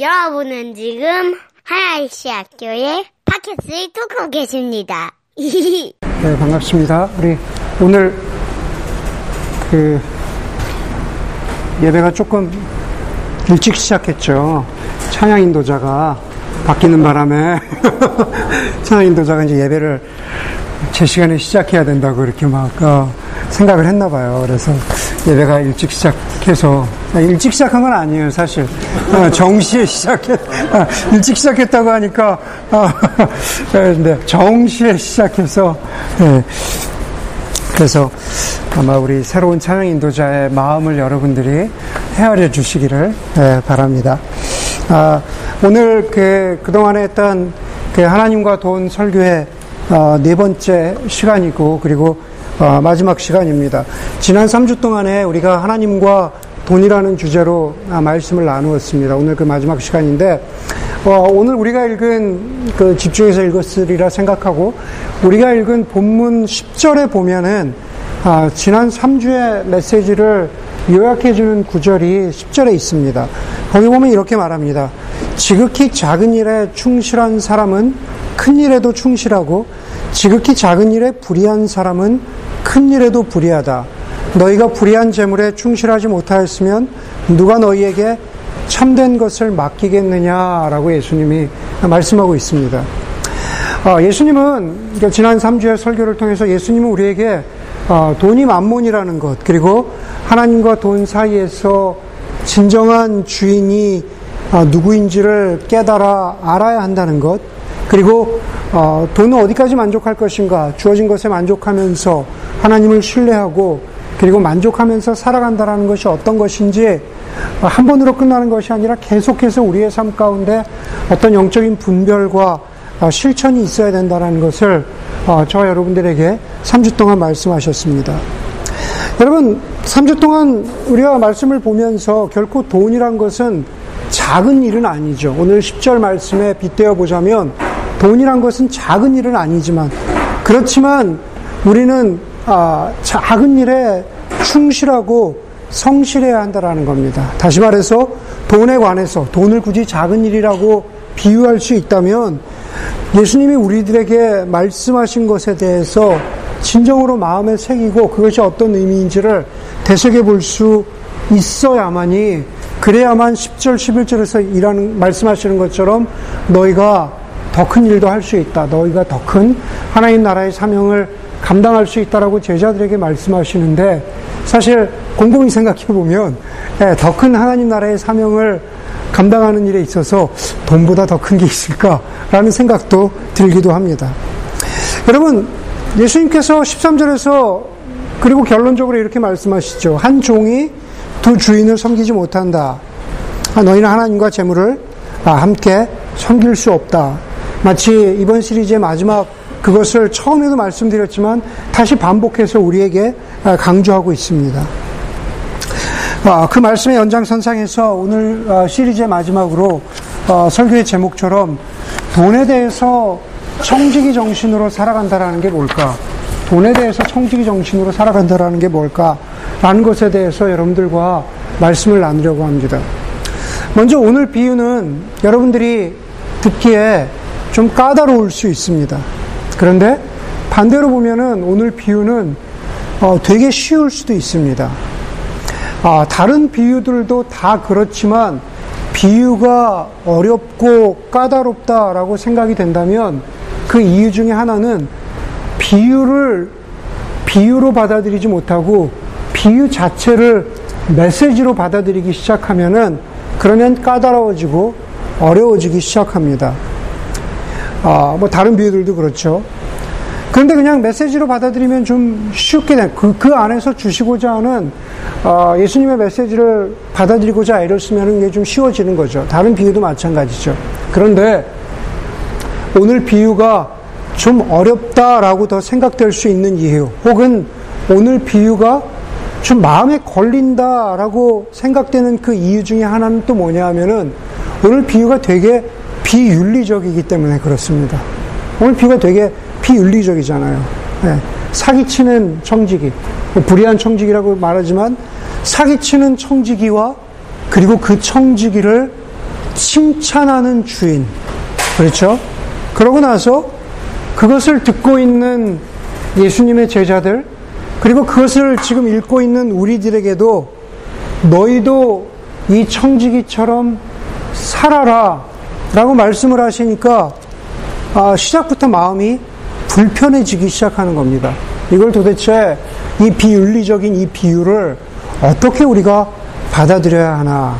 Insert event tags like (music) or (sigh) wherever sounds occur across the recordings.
여러분은 지금 하나이시 학교의 팟캐스트를 듣고 계십니다. (laughs) 네, 반갑습니다. 우리 오늘 그 예배가 조금 일찍 시작했죠. 찬양 인도자가 바뀌는 바람에 (laughs) 찬양 인도자가 이제 예배를 제 시간에 시작해야 된다고 이렇게 막 어, 생각을 했나 봐요. 그래서 예배가 일찍 시작해서 아, 일찍 시작한 건 아니에요, 사실. 어, 정시에 시작했 아, 일찍 시작했다고 하니까 아, (laughs) 근데 정시에 시작해서 예. 그래서 아마 우리 새로운 찬양 인도자의 마음을 여러분들이 헤아려 주시기를 예, 바랍니다. 아, 오늘 그, 그동안에 했던 그 하나님과 돈 설교의 어, 네 번째 시간이고, 그리고 어, 마지막 시간입니다. 지난 3주 동안에 우리가 하나님과 돈이라는 주제로 아, 말씀을 나누었습니다. 오늘 그 마지막 시간인데, 어, 오늘 우리가 읽은 그 집중해서 읽었으리라 생각하고, 우리가 읽은 본문 10절에 보면은, 아, 지난 3주의 메시지를 요약해주는 구절이 10절에 있습니다. 거기 보면 이렇게 말합니다. 지극히 작은 일에 충실한 사람은 큰 일에도 충실하고 지극히 작은 일에 불의한 사람은 큰 일에도 불의하다. 너희가 불의한 재물에 충실하지 못하였으면 누가 너희에게 참된 것을 맡기겠느냐라고 예수님이 말씀하고 있습니다. 어, 예수님은 지난 3주의 설교를 통해서 예수님은 우리에게 어, 돈이 만몬이라는 것 그리고 하나님과 돈 사이에서 진정한 주인이 어, 누구인지를 깨달아 알아야 한다는 것 그리고 어, 돈은 어디까지 만족할 것인가? 주어진 것에 만족하면서 하나님을 신뢰하고 그리고 만족하면서 살아간다는 것이 어떤 것인지 한 번으로 끝나는 것이 아니라 계속해서 우리의 삶 가운데 어떤 영적인 분별과 어, 실천이 있어야 된다는 것을 어, 저와 여러분들에게 3주 동안 말씀하셨습니다. 여러분, 3주 동안 우리가 말씀을 보면서 결코 돈이란 것은 작은 일은 아니죠. 오늘 10절 말씀에 빗대어 보자면 돈이란 것은 작은 일은 아니지만 그렇지만 우리는 아, 작은 일에 충실하고 성실해야 한다라는 겁니다. 다시 말해서 돈에 관해서 돈을 굳이 작은 일이라고 비유할 수 있다면 예수님이 우리들에게 말씀하신 것에 대해서 진정으로 마음에 새기고 그것이 어떤 의미인지를 되새겨 볼 수 있어야만이 그래야만 10절, 11절에서 일하는, 말씀하시는 것처럼 너희가 더 큰 일도 할 수 있다. 너희가 더 큰 하나님 나라의 사명을 감당할 수 있다라고 제자들에게 말씀하시는데 사실 곰곰이 생각해 보면 예, 더큰 하나님 나라의 사명을 감당하는 일에 있어서 돈보다 더 큰 게 있을까라는 생각도 들기도 합니다. 여러분, 예수님께서 13절에서 그리고 결론적으로 이렇게 말씀하시죠. 한 종이 두 주인을 섬기지 못한다. 아, 너희는 하나님과 재물을 아, 함께 섬길 수 없다. 마치 이번 시리즈의 마지막 그것을 처음에도 말씀드렸지만 다시 반복해서 우리에게 아, 강조하고 있습니다. 그 말씀의 연장선상에서 오늘 시리즈의 마지막으로 어, 설교의 제목처럼 돈에 대해서 청지기 정신으로 살아간다라는 게 뭘까? 돈에 대해서 청지기 정신으로 살아간다라는 게 뭘까? 라는 것에 대해서 여러분들과 말씀을 나누려고 합니다. 먼저 오늘 비유는 여러분들이 듣기에 좀 까다로울 수 있습니다. 그런데 반대로 보면은 오늘 비유는 어, 되게 쉬울 수도 있습니다. 아, 다른 비유들도 다 그렇지만 비유가 어렵고 까다롭다라고 생각이 된다면 그 이유 중에 하나는 비유를 비유로 받아들이지 못하고 비유 자체를 메시지로 받아들이기 시작하면은 그러면 까다로워지고 어려워지기 시작합니다. 아, 뭐 다른 비유들도 그렇죠. 그런데 그냥 메시지로 받아들이면 좀 쉽게 돼. 그, 그 안에서 주시고자 하는 어, 예수님의 메시지를 받아들이고자 애를 쓰면 이게 좀 쉬워지는 거죠. 다른 비유도 마찬가지죠. 그런데 오늘 비유가 좀 어렵다라고 더 생각될 수 있는 이유, 혹은 오늘 비유가 좀 마음에 걸린다라고 생각되는 그 이유 중에 하나는 또 뭐냐 하면은 오늘 비유가 되게 비윤리적이기 때문에 그렇습니다. 오늘 비유가 되게 비윤리적이잖아요. 네. 사기치는 청지기, 뭐 불의한 청지기라고 말하지만 사기치는 청지기와 그리고 그 청지기를 칭찬하는 주인. 그렇죠? 그러고 나서 그것을 듣고 있는 예수님의 제자들, 그리고 그것을 지금 읽고 있는 우리들에게도 너희도 이 청지기처럼 살아라 라고 말씀을 하시니까 아, 시작부터 마음이 불편해지기 시작하는 겁니다. 이걸 도대체 이 비윤리적인 이 비유를 어떻게 우리가 받아들여야 하나,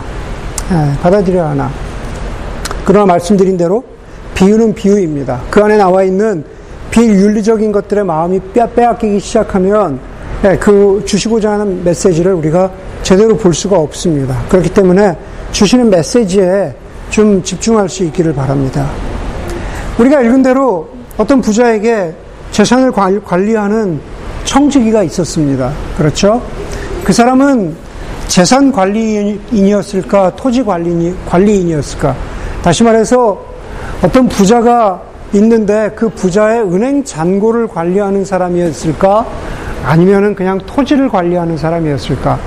예, 받아들여야 하나. 그러나 말씀드린 대로 비유는 비유입니다. 그 안에 나와 있는 비윤리적인 것들의 마음이 빼앗기기 시작하면 예, 그 주시고자 하는 메시지를 우리가 제대로 볼 수가 없습니다. 그렇기 때문에 주시는 메시지에 좀 집중할 수 있기를 바랍니다. 우리가 읽은 대로 어떤 부자에게 재산을 관리하는 청지기가 있었습니다. 그렇죠? 그 사람은 재산 관리인이었을까, 토지 관리, 관리인이었을까. 다시 말해서 어떤 부자가 있는데 그 부자의 은행 잔고를 관리하는 사람이었을까? 아니면은 그냥 토지를 관리하는 사람이었을까?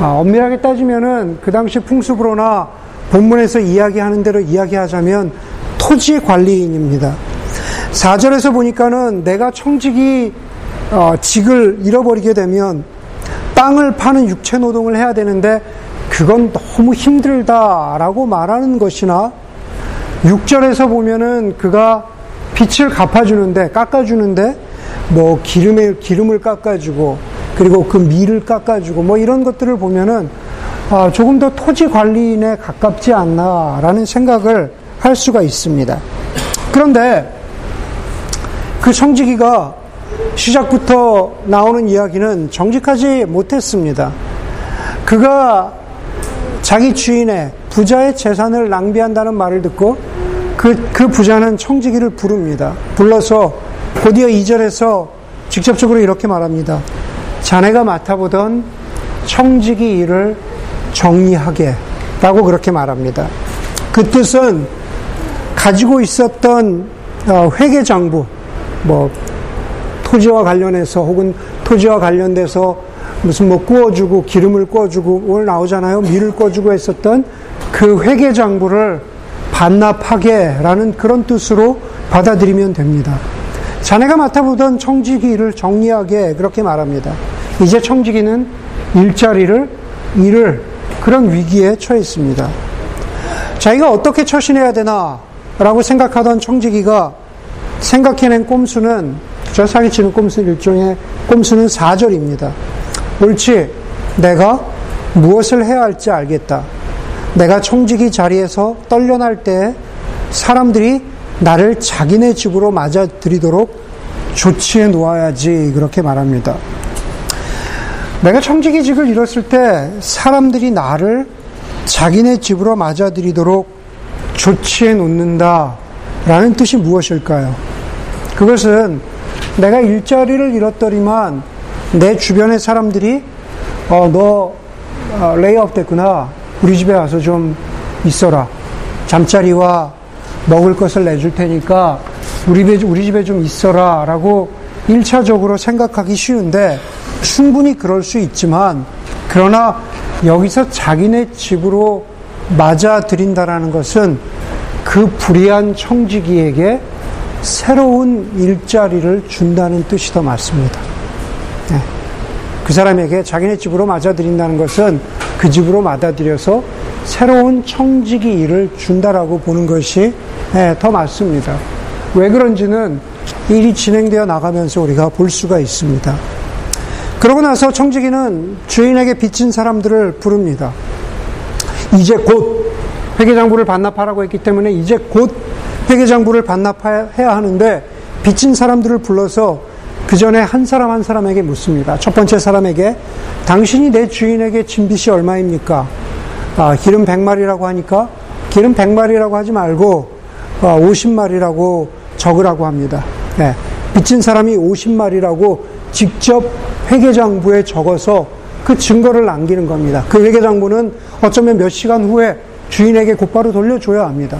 아, 엄밀하게 따지면은 그 당시 풍습으로나 본문에서 이야기하는 대로 이야기하자면 토지 관리인입니다. 4절에서 보니까는 내가 청직이 어, 직을 잃어버리게 되면 땅을 파는 육체 노동을 해야 되는데 그건 너무 힘들다라고 말하는 것이나 6절에서 보면은 그가 빛을 갚아주는데 깎아주는데 뭐 기름에 기름을 깎아주고 그리고 그 밀을 깎아주고 뭐 이런 것들을 보면은 아, 조금 더 토지 관리인에 가깝지 않나라는 생각을 할 수가 있습니다. 그런데 그 청지기가 시작부터 나오는 이야기는 정직하지 못했습니다. 그가 자기 주인의 부자의 재산을 낭비한다는 말을 듣고 그, 그 부자는 청지기를 부릅니다. 불러서 곧이어 2절에서 직접적으로 이렇게 말합니다. 자네가 맡아보던 청지기 일을 정리하게 라고 그렇게 말합니다. 그 뜻은 가지고 있었던 어, 회계 장부, 뭐 토지와 관련해서 혹은 토지와 관련돼서 무슨 뭐 구워주고 기름을 구워주고 오늘 나오잖아요. 밀을 구워주고 했었던 그 회계 장부를 반납하게라는 그런 뜻으로 받아들이면 됩니다. 자네가 맡아보던 청지기를 정리하게 그렇게 말합니다. 이제 청지기는 일자리를 잃을 그런 위기에 처했습니다. 자기가 어떻게 처신해야 되나 라고 생각하던 청지기가 생각해낸 꼼수는 저 사기치는 꼼수 일종의 꼼수는 4절입니다. 옳지. 내가 무엇을 해야 할지 알겠다. 내가 청지기 자리에서 떨려날 때 사람들이 나를 자기네 집으로 맞아들이도록 조치해 놓아야지 그렇게 말합니다. 내가 청지기직을 잃었을 때 사람들이 나를 자기네 집으로 맞아들이도록 조치해 놓는다. 라는 뜻이 무엇일까요? 그것은 내가 일자리를 잃었더니만 내 주변의 사람들이 어, 너 어, layoff 됐구나. 우리 집에 와서 좀 있어라. 잠자리와 먹을 것을 내줄 테니까 우리 집에, 우리 집에 좀 있어라. 라고 1차적으로 생각하기 쉬운데 충분히 그럴 수 있지만 그러나 여기서 자기네 집으로 맞아들인다라는 것은 그 불의한 청지기에게 새로운 일자리를 준다는 뜻이 더 맞습니다. 네. 그 사람에게 자기네 집으로 맞아들인다는 것은 그 집으로 맞아들여서 새로운 청지기 일을 준다라고 보는 것이 네, 더 맞습니다. 왜 그런지는 일이 진행되어 나가면서 우리가 볼 수가 있습니다. 그러고 나서 청지기는 주인에게 빚진 사람들을 부릅니다. 이제 곧 회계장부를 반납하라고 했기 때문에 이제 곧 회계장부를 반납해야 하는데 빚진 사람들을 불러서 그 전에 한 사람 한 사람에게 묻습니다. 첫 번째 사람에게 당신이 내 주인에게 진 빚이 얼마입니까? 아, 기름 100마리라고 하니까 기름 100마리라고 하지 말고 아, 50마리라고 적으라고 합니다. 네. 빚진 사람이 50마리라고 직접 회계장부에 적어서 그 증거를 남기는 겁니다. 그 회계장부는 어쩌면 몇 시간 후에 주인에게 곧바로 돌려줘야 합니다.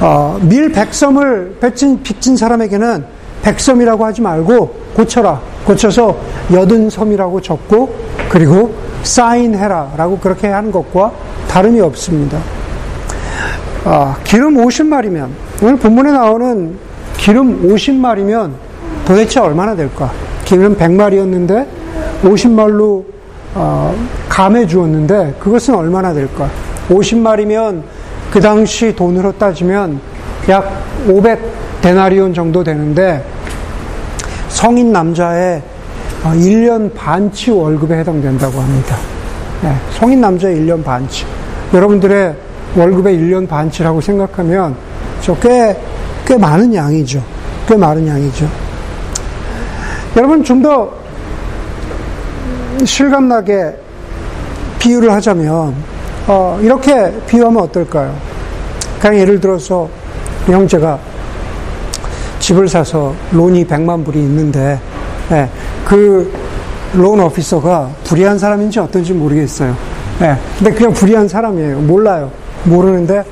어, 밀 백섬을 빚진, 빚진 사람에게는 백섬이라고 하지 말고 고쳐라. 고쳐서 여든 섬이라고 적고 그리고 사인해라 라고 그렇게 하는 것과 다름이 없습니다. 아, 기름 50마리면, 오늘 본문에 나오는 기름 50마리면 도대체 얼마나 될까? 기름 100마리였는데 50말로 어, 감해 주었는데 그것은 얼마나 될까? 50마리면 그 당시 돈으로 따지면 약 500데나리온 정도 되는데 성인 남자의 1년 반치 월급에 해당된다고 합니다. 네, 성인 남자의 1년 반치. 여러분들의 월급의 1년 반치라고 생각하면 꽤, 꽤 많은 양이죠. 꽤 많은 양이죠. 여러분 좀 더 실감나게 비유를 하자면 어, 이렇게 비유하면 어떨까요? 그냥 예를 들어서 형제가 집을 사서 론이 100만 불이 있는데 네, 그론 오피서가 불의한 사람인지 어떤지 모르겠어요. 네, 근데 그냥 불의한 사람이에요. 몰라요. 모르는데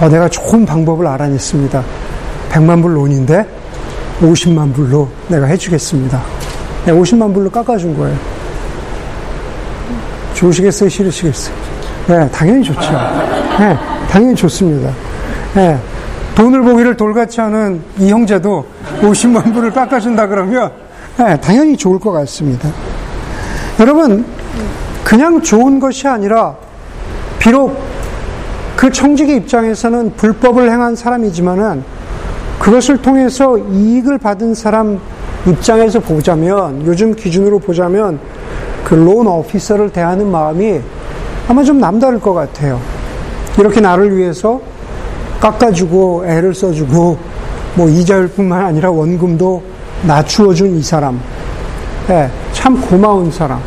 어, 내가 좋은 방법을 알아냈습니다. 100만 불 론인데 50만 불로 내가 해주겠습니다. 네, 50만 불로 깎아준 거예요. 좋으시겠어요? 싫으시겠어요? 네, 당연히 좋죠. 네, 당연히 좋습니다. 네, 돈을 보기를 돌같이 하는 이 형제도 50만 불을 깎아준다 그러면 네, 당연히 좋을 것 같습니다. 여러분, 그냥 좋은 것이 아니라 비록 그 청지기 입장에서는 불법을 행한 사람이지만은 그것을 통해서 이익을 받은 사람 입장에서 보자면 요즘 기준으로 보자면 그 론 오피서를 대하는 마음이 아마 좀 남다를 것 같아요. 이렇게 나를 위해서 깎아주고 애를 써주고 뭐 이자율뿐만 아니라 원금도 낮추어준 이 사람, 네, 참 고마운 사람.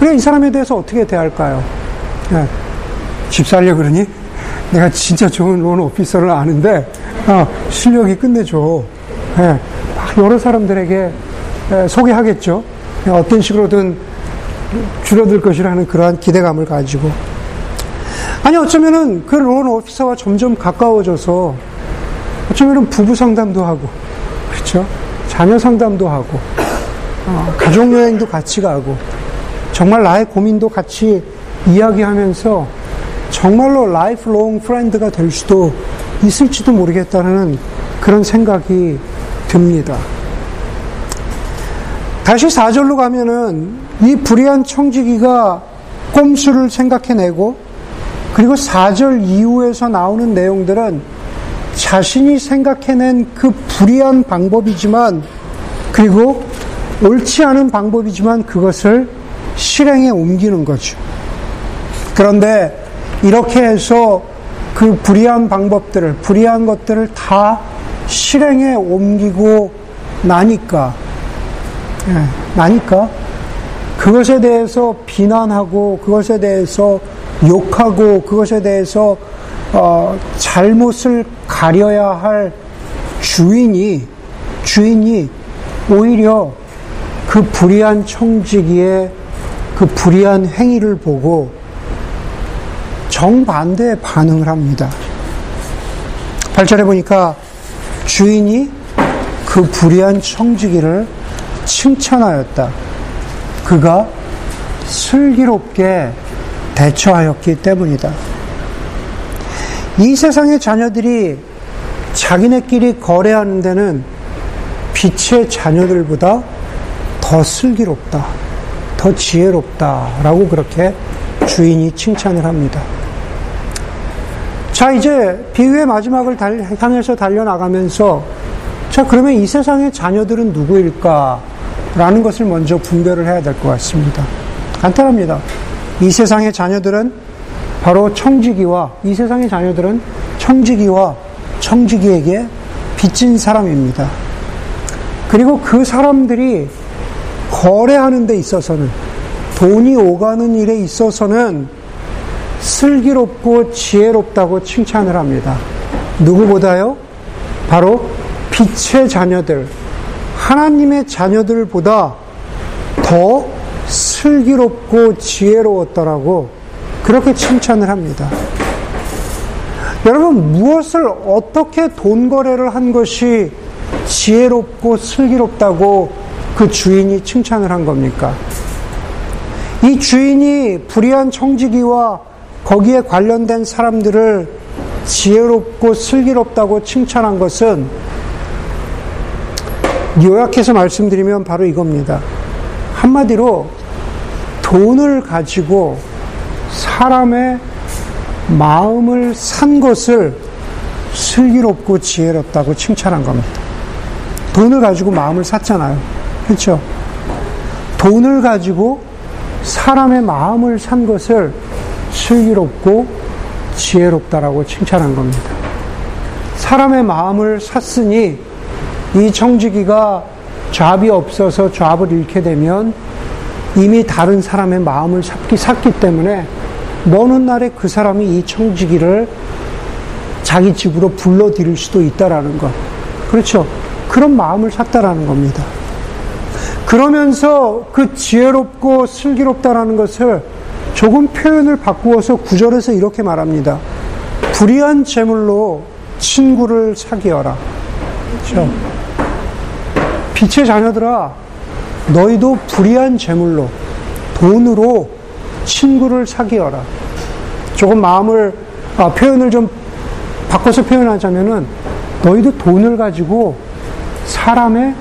우리가 이 사람에 대해서 어떻게 대할까요? 네, 집 살려 그러니? 내가 진짜 좋은 론 오피서를 아는데 어, 실력이 끝내줘. 네, 여러 사람들에게 소개하겠죠. 어떤 식으로든 줄어들 것이라는 그러한 기대감을 가지고. 아니, 어쩌면은 그 론 오피서와 점점 가까워져서 어쩌면은 부부 상담도 하고, 그렇죠? 자녀 상담도 하고, 어, 가족 여행도 같이 가고, 정말 나의 고민도 같이 이야기하면서 정말로 lifelong friend가 될 수도 있을지도 모르겠다는 그런 생각이 듭니다. 다시 4절로 가면은 이 불의한 청지기가 꼼수를 생각해내고 그리고 4절 이후에서 나오는 내용들은 자신이 생각해낸 그 불의한 방법이지만 그리고 옳지 않은 방법이지만 그것을 실행에 옮기는 거죠. 그런데 이렇게 해서 그 불의한 방법들을, 불의한 것들을 다 실행에 옮기고 나니까, 예, 나니까 그것에 대해서 비난하고 그것에 대해서 욕하고 그것에 대해서 어, 잘못을 가려야 할 주인이 주인이 오히려 그 불의한 청지기의 그 불의한 행위를 보고 정반대의 반응을 합니다. 8절에 보니까 주인이 그 불의한 청지기를 칭찬하였다. 그가 슬기롭게 대처하였기 때문이다. 이 세상의 자녀들이 자기네끼리 거래하는 데는 빛의 자녀들보다 더 슬기롭다, 더 지혜롭다라고 그렇게 주인이 칭찬을 합니다. 자, 이제 비유의 마지막을 달, 향해서 달려나가면서 자, 그러면 이 세상의 자녀들은 누구일까? 라는 것을 먼저 분별을 해야 될 것 같습니다. 간단합니다. 이 세상의 자녀들은 바로 청지기와, 이 세상의 자녀들은 청지기와 청지기에게 빚진 사람입니다. 그리고 그 사람들이 거래하는 데 있어서는, 돈이 오가는 일에 있어서는 슬기롭고 지혜롭다고 칭찬을 합니다. 누구보다요? 바로 빛의 자녀들, 하나님의 자녀들보다 더 슬기롭고 지혜로웠더라고 그렇게 칭찬을 합니다. 여러분, 무엇을 어떻게 돈 거래를 한 것이 지혜롭고 슬기롭다고 그 주인이 칭찬을 한 겁니까? 이 주인이 불의한 청지기와 거기에 관련된 사람들을 지혜롭고 슬기롭다고 칭찬한 것은 요약해서 말씀드리면 바로 이겁니다. 한마디로 돈을 가지고 사람의 마음을 산 것을 슬기롭고 지혜롭다고 칭찬한 겁니다. 돈을 가지고 마음을 샀잖아요. 그렇죠? 돈을 가지고 사람의 마음을 산 것을 슬기롭고 지혜롭다라고 칭찬한 겁니다. 사람의 마음을 샀으니 이 청지기가 좌이 없어서 좌을 잃게 되면 이미 다른 사람의 마음을 샀기, 샀기 때문에 먼 훗날에 그 사람이 이 청지기를 자기 집으로 불러들일 수도 있다라는 것. 그렇죠. 그런 마음을 샀다라는 겁니다. 그러면서 그 지혜롭고 슬기롭다라는 것을 조금 표현을 바꾸어서 구절에서 이렇게 말합니다. 불의한 재물로 친구를 사귀어라. 그렇죠. 빛의 자녀들아, 너희도 불의한 재물로, 돈으로 친구를 사귀어라. 조금 마음을, 아, 표현을 좀 바꿔서 표현하자면은, 너희도 돈을 가지고 사람의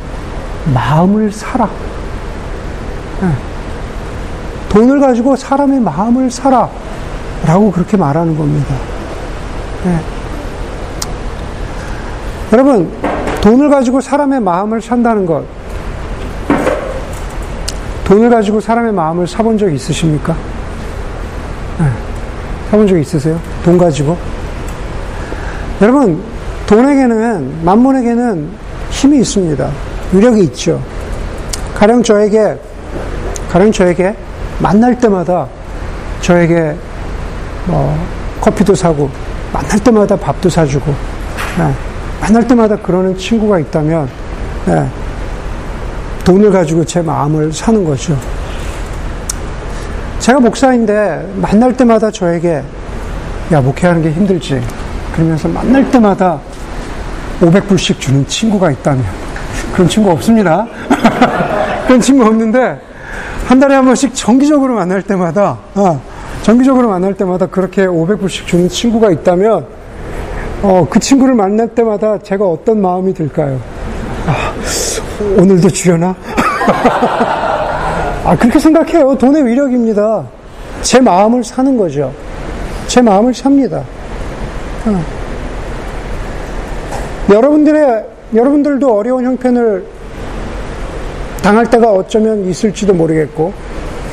마음을 사라. 네. 돈을 가지고 사람의 마음을 사라. 라고 그렇게 말하는 겁니다. 네. 여러분, 돈을 가지고 사람의 마음을 산다는 것, 돈을 가지고 사람의 마음을 사본 적 있으십니까? 네. 사본 적 있으세요? 돈 가지고? 여러분, 돈에게는, 만문에게는 힘이 있습니다. 위력이 있죠. 가령 저에게, 가령 저에게 만날 때마다 저에게 뭐 커피도 사고 만날 때마다 밥도 사주고 네. 만날 때마다 그러는 친구가 있다면 네. 돈을 가지고 제 마음을 사는 거죠. 제가 목사인데 만날 때마다 저에게 야 목회하는 게 힘들지 그러면서 만날 때마다 500불씩 주는 친구가 있다면 그런 친구 없습니다. (laughs) 그런 친구 없는데 한 달에 한 번씩 정기적으로 만날 때마다, 어, 정기적으로 만날 때마다 그렇게 500불씩 주는 친구가 있다면, 어, 그 친구를 만날 때마다 제가 어떤 마음이 들까요? 아, 오늘도 주려나? (laughs) 아, 그렇게 생각해요. 돈의 위력입니다. 제 마음을 사는 거죠. 제 마음을 삽니다. 어. 여러분들의, 여러분들도 어려운 형편을 당할 때가 어쩌면 있을지도 모르겠고,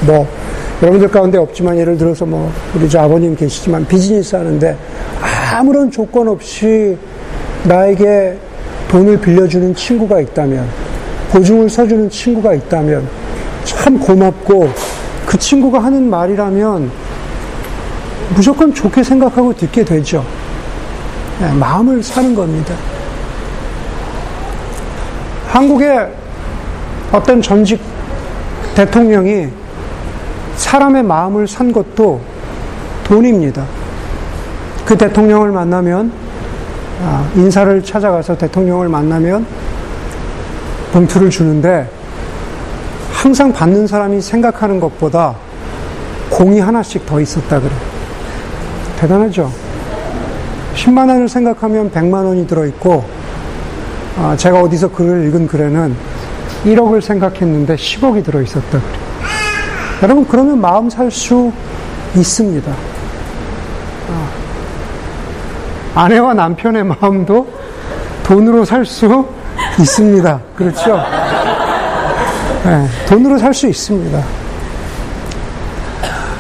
뭐, 여러분들 가운데 없지만 예를 들어서 뭐, 우리 저 아버님 계시지만 비즈니스 하는데 아무런 조건 없이 나에게 돈을 빌려주는 친구가 있다면, 보증을 서주는 친구가 있다면, 참 고맙고, 그 친구가 하는 말이라면 무조건 좋게 생각하고 듣게 되죠. 네, 마음을 사는 겁니다. 한국의 어떤 전직 대통령이 사람의 마음을 산 것도 돈입니다. 그 대통령을 만나면, 아, 인사를 찾아가서 대통령을 만나면 봉투를 주는데 항상 받는 사람이 생각하는 것보다 공이 하나씩 더 있었다 그래. 대단하죠? 10만 원을 생각하면 100만 원이 들어있고, 아, 제가 어디서 글을 읽은 글에는 1억을 생각했는데 10억이 들어있었다 그래. 여러분, 그러면 마음 살 수 있습니다. 어. 아내와 남편의 마음도 돈으로 살 수 있습니다. 그렇죠? 네, 돈으로 살 수 있습니다.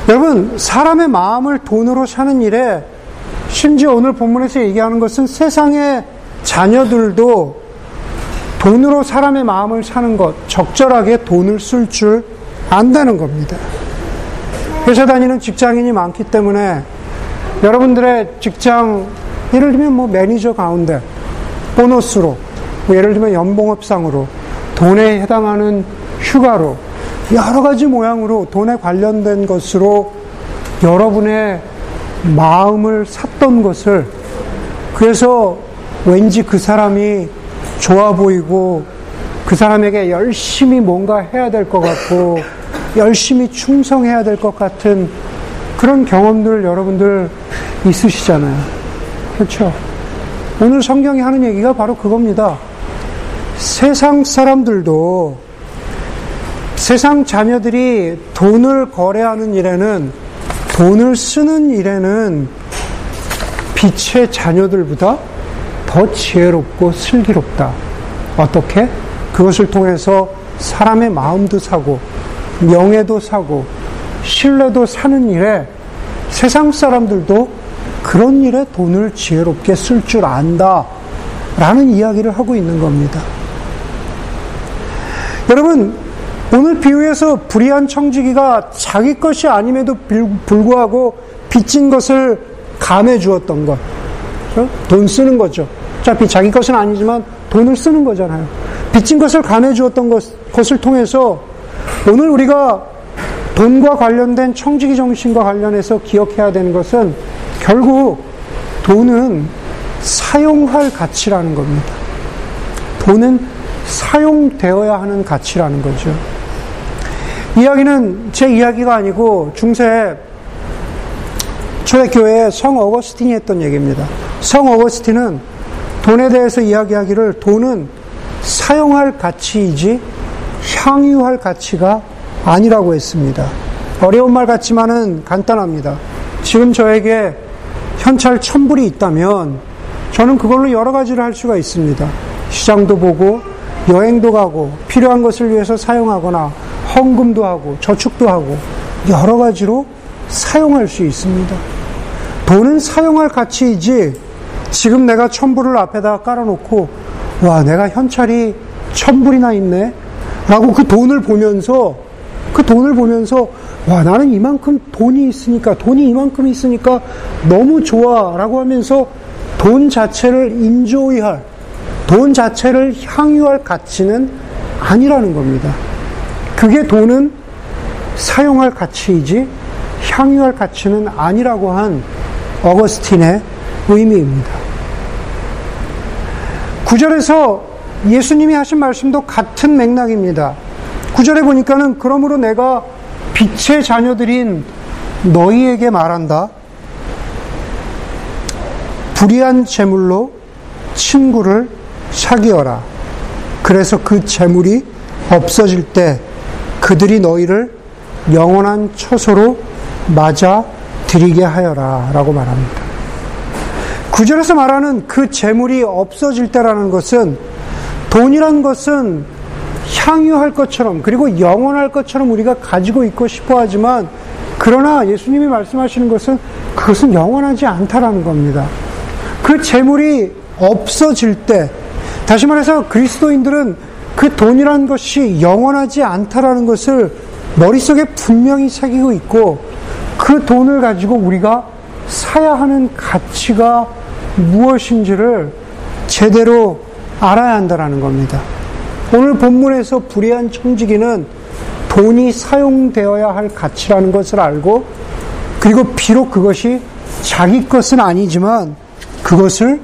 여러분, 사람의 마음을 돈으로 사는 일에 심지어 오늘 본문에서 얘기하는 것은 세상의 자녀들도 돈으로 사람의 마음을 사는 것, 적절하게 돈을 쓸 줄 안다는 겁니다. 회사 다니는 직장인이 많기 때문에 여러분들의 직장, 예를 들면 뭐 매니저 가운데 보너스로, 뭐 예를 들면 연봉업상으로, 돈에 해당하는 휴가로, 여러 가지 모양으로 돈에 관련된 것으로 여러분의 마음을 샀던 것을 그래서 왠지 그 사람이 좋아 보이고 그 사람에게 열심히 뭔가 해야 될 것 같고 열심히 충성해야 될 것 같은 그런 경험들 여러분들 있으시잖아요. 그렇죠. 오늘 성경이 하는 얘기가 바로 그겁니다. 세상 사람들도 세상 자녀들이 돈을 거래하는 일에는 돈을 쓰는 일에는 빛의 자녀들보다 더 지혜롭고 슬기롭다. 어떻게? 그것을 통해서 사람의 마음도 사고, 명예도 사고, 신뢰도 사는 일에 세상 사람들도 그런 일에 돈을 지혜롭게 쓸 줄 안다. 라는 이야기를 하고 있는 겁니다. 여러분, 오늘 비유에서 불의한 청지기가 자기 것이 아님에도 불구하고 빚진 것을 감해 주었던 것. 돈 쓰는 거죠. 어차피 자기 것은 아니지만 돈을 쓰는 거잖아요. 빚진 것을 감해 주었던 것, 것을 통해서 오늘 우리가 돈과 관련된 청지기 정신과 관련해서 기억해야 되는 것은 결국 돈은 사용할 가치라는 겁니다. 돈은 사용되어야 하는 가치라는 거죠. 이야기는 제 이야기가 아니고 중세 초대교회 성 어거스틴이 했던 얘기입니다. 성 어거스틴은 돈에 대해서 이야기하기를 돈은 사용할 가치이지 향유할 가치가 아니라고 했습니다. 어려운 말 같지만은 간단합니다. 지금 저에게 현찰 천불이 있다면 저는 그걸로 여러 가지를 할 수가 있습니다. 시장도 보고 여행도 가고 필요한 것을 위해서 사용하거나 헌금도 하고 저축도 하고 여러 가지로 사용할 수 있습니다. 돈은 사용할 가치이지 지금 내가 천불을 앞에다 깔아놓고 와 내가 현찰이 천불이나 있네 라고 그 돈을 보면서 그 돈을 보면서 와 나는 이만큼 돈이 있으니까 돈이 이만큼 있으니까 너무 좋아 라고 하면서 돈 자체를 인조이할 돈 자체를 향유할 가치는 아니라는 겁니다. 그게 돈은 사용할 가치이지 향유할 가치는 아니라고 한 어거스틴의 의미입니다. 구절에서 예수님이 하신 말씀도 같은 맥락입니다. 구절에 보니까는 그러므로 내가 빛의 자녀들인 너희에게 말한다. 불의한 재물로 친구를 사귀어라. 그래서 그 재물이 없어질 때 그들이 너희를 영원한 처소로 맞아 드리게 하여라. 라고 말합니다. 구절에서 말하는 그 재물이 없어질 때라는 것은 돈이란 것은 향유할 것처럼 그리고 영원할 것처럼 우리가 가지고 있고 싶어 하지만 그러나 예수님이 말씀하시는 것은 그것은 영원하지 않다라는 겁니다. 그 재물이 없어질 때 다시 말해서 그리스도인들은 그 돈이라는 것이 영원하지 않다라는 것을 머릿속에 분명히 새기고 있고 그 돈을 가지고 우리가 사야 하는 가치가 무엇인지를 제대로 알아야 한다라는 겁니다. 오늘 본문에서 불의한 청지기는 돈이 사용되어야 할 가치라는 것을 알고 그리고 비록 그것이 자기 것은 아니지만 그것을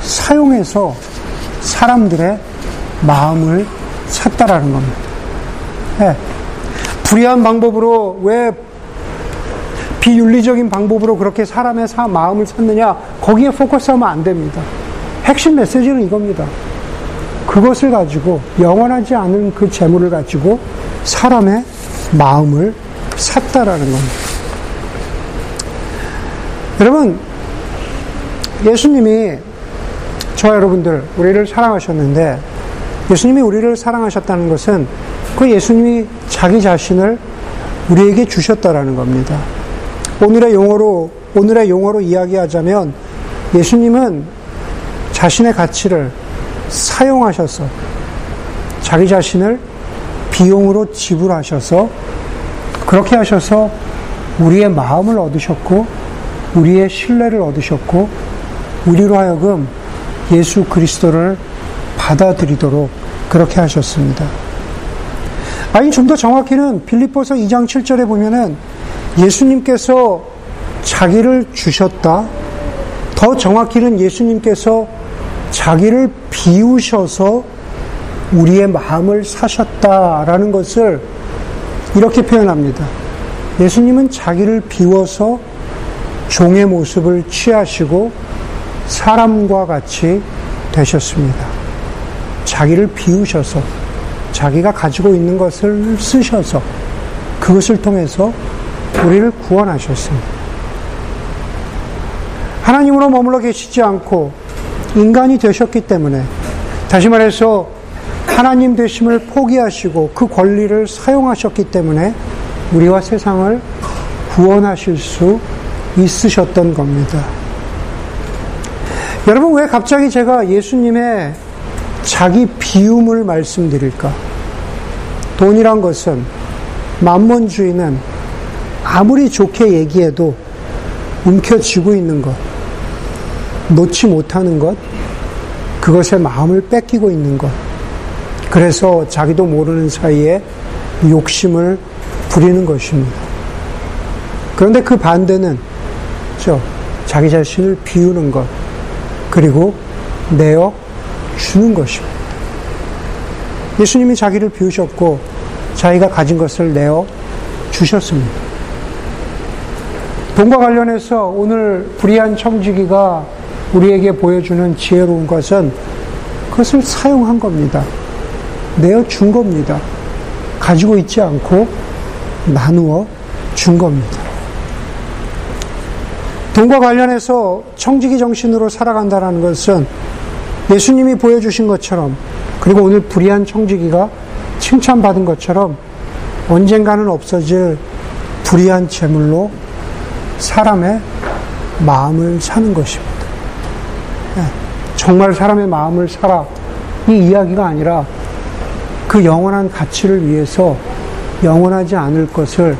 사용해서 사람들의 마음을 샀다라는 겁니다. 네. 불의한 방법으로 왜 비윤리적인 방법으로 그렇게 사람의 사, 마음을 샀느냐 거기에 포커스하면 안 됩니다. 핵심 메시지는 이겁니다. 그것을 가지고 영원하지 않은 그 재물을 가지고 사람의 마음을 샀다라는 겁니다. 여러분, 예수님이 저 여러분들 우리를 사랑하셨는데 예수님이 우리를 사랑하셨다는 것은 그 예수님이 자기 자신을 우리에게 주셨다라는 겁니다. 오늘의 용어로 오늘의 용어로 이야기하자면 예수님은 자신의 가치를 사용하셔서 자기 자신을 비용으로 지불하셔서 그렇게 하셔서 우리의 마음을 얻으셨고 우리의 신뢰를 얻으셨고 우리로 하여금 예수 그리스도를 받아들이도록 그렇게 하셨습니다. 아니 좀 더 정확히는 빌립보서 2장 7절에 보면은 예수님께서 자기를 주셨다. 더 정확히는 예수님께서 자기를 비우셔서 우리의 마음을 사셨다라는 것을 이렇게 표현합니다. 예수님은 자기를 비워서 종의 모습을 취하시고 사람과 같이 되셨습니다. 자기를 비우셔서 자기가 가지고 있는 것을 쓰셔서 그것을 통해서 우리를 구원하셨습니다. 하나님으로 머물러 계시지 않고 인간이 되셨기 때문에 다시 말해서 하나님 되심을 포기하시고 그 권리를 사용하셨기 때문에 우리와 세상을 구원하실 수 있으셨던 겁니다. 여러분, 왜 갑자기 제가 예수님의 자기 비움을 말씀드릴까? 돈이란 것은, 만몬주의는 아무리 좋게 얘기해도 움켜쥐고 있는 것, 놓지 못하는 것, 그것에 마음을 뺏기고 있는 것. 그래서 자기도 모르는 사이에 욕심을 부리는 것입니다. 그런데 그 반대는 저 자기 자신을 비우는 것 그리고 내어 주는 것입니다. 예수님이 자기를 비우셨고 자기가 가진 것을 내어 주셨습니다. 돈과 관련해서 오늘 불의한 청지기가 우리에게 보여주는 지혜로운 것은 그것을 사용한 겁니다. 내어 준 겁니다. 가지고 있지 않고 나누어 준 겁니다. 돈과 관련해서 청지기 정신으로 살아간다는 것은 예수님이 보여주신 것처럼 그리고 오늘 불의한 청지기가 칭찬받은 것처럼 언젠가는 없어질 불의한 재물로 사람의 마음을 사는 것입니다. 네, 정말 사람의 마음을 사라. 이 이야기가 아니라 그 영원한 가치를 위해서 영원하지 않을 것을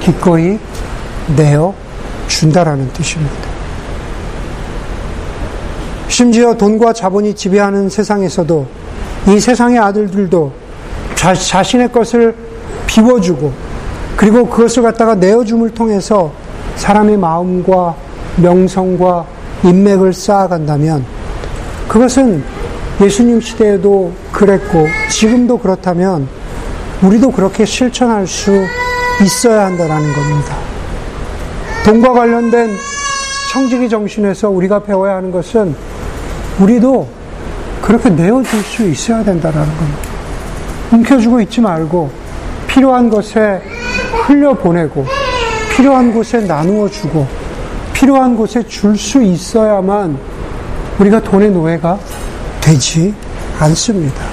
기꺼이 내어 준다라는 뜻입니다. 심지어 돈과 자본이 지배하는 세상에서도 이 세상의 아들들도 자, 자신의 것을 비워주고 그리고 그것을 갖다가 내어줌을 통해서 사람의 마음과 명성과 인맥을 쌓아간다면 그것은 예수님 시대에도 그랬고 지금도 그렇다면 우리도 그렇게 실천할 수 있어야 한다는 겁니다. 돈과 관련된 청지기 정신에서 우리가 배워야 하는 것은 우리도 그렇게 내어줄 수 있어야 된다는 겁니다. 움켜쥐고 있지 말고 필요한 것에 흘려보내고 필요한 곳에 나누어 주고 필요한 곳에 줄 수 있어야만 우리가 돈의 노예가 되지 않습니다.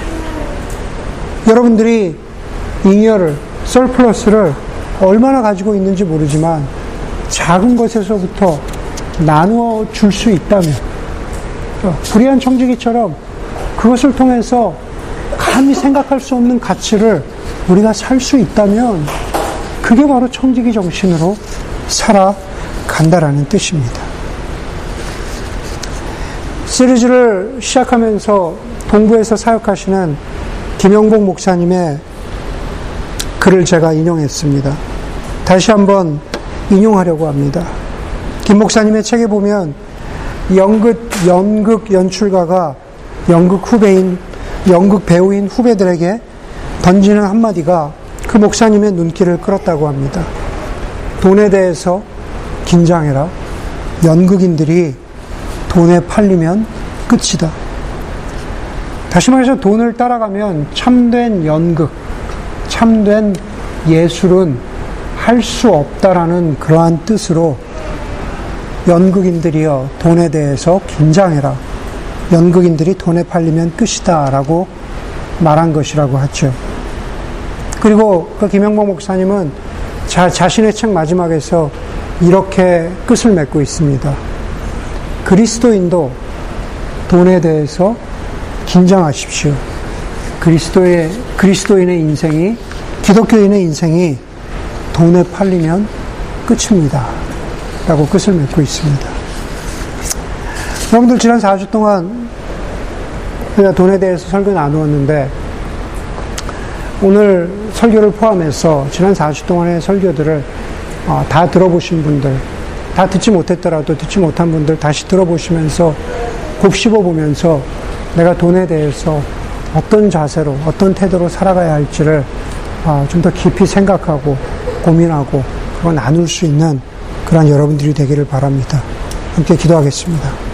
여러분들이 잉여를, 썰플러스를 얼마나 가지고 있는지 모르지만 작은 것에서부터 나누어 줄 수 있다면 불의한 청지기처럼 그것을 통해서 감히 생각할 수 없는 가치를 우리가 살 수 있다면 그게 바로 청지기 정신으로 살아 간다라는 뜻입니다. 시리즈를 시작하면서 동부에서 사역하시는 김영복 목사님의 글을 제가 인용했습니다. 다시 한번 인용하려고 합니다. 김 목사님의 책에 보면 연극, 연극 연출가가 연극 후배인, 연극 배우인 후배들에게 던지는 한마디가 그 목사님의 눈길을 끌었다고 합니다. 돈에 대해서 긴장해라. 연극인들이 돈에 팔리면 끝이다. 다시 말해서 돈을 따라가면 참된 연극, 참된 예술은 할 수 없다라는 그러한 뜻으로 연극인들이여 돈에 대해서 긴장해라. 연극인들이 돈에 팔리면 끝이다. 라고 말한 것이라고 하죠. 그리고 그 김영복 목사님은 자, 자신의 책 마지막에서 이렇게 끝을 맺고 있습니다. 그리스도인도 돈에 대해서 긴장하십시오. 그리스도의, 그리스도인의 인생이, 기독교인의 인생이 돈에 팔리면 끝입니다. 라고 끝을 맺고 있습니다. 여러분들 지난 4주 동안 우리가 돈에 대해서 설교 나누었는데 오늘 설교를 포함해서 지난 4주 동안의 설교들을 어, 다 들어보신 분들, 다 듣지 못했더라도 듣지 못한 분들 다시 들어보시면서 곱씹어 보면서 내가 돈에 대해서 어떤 자세로, 어떤 태도로 살아가야 할지를 어, 좀더 깊이 생각하고 고민하고 그거 나눌 수 있는 그런 여러분들이 되기를 바랍니다. 함께 기도하겠습니다.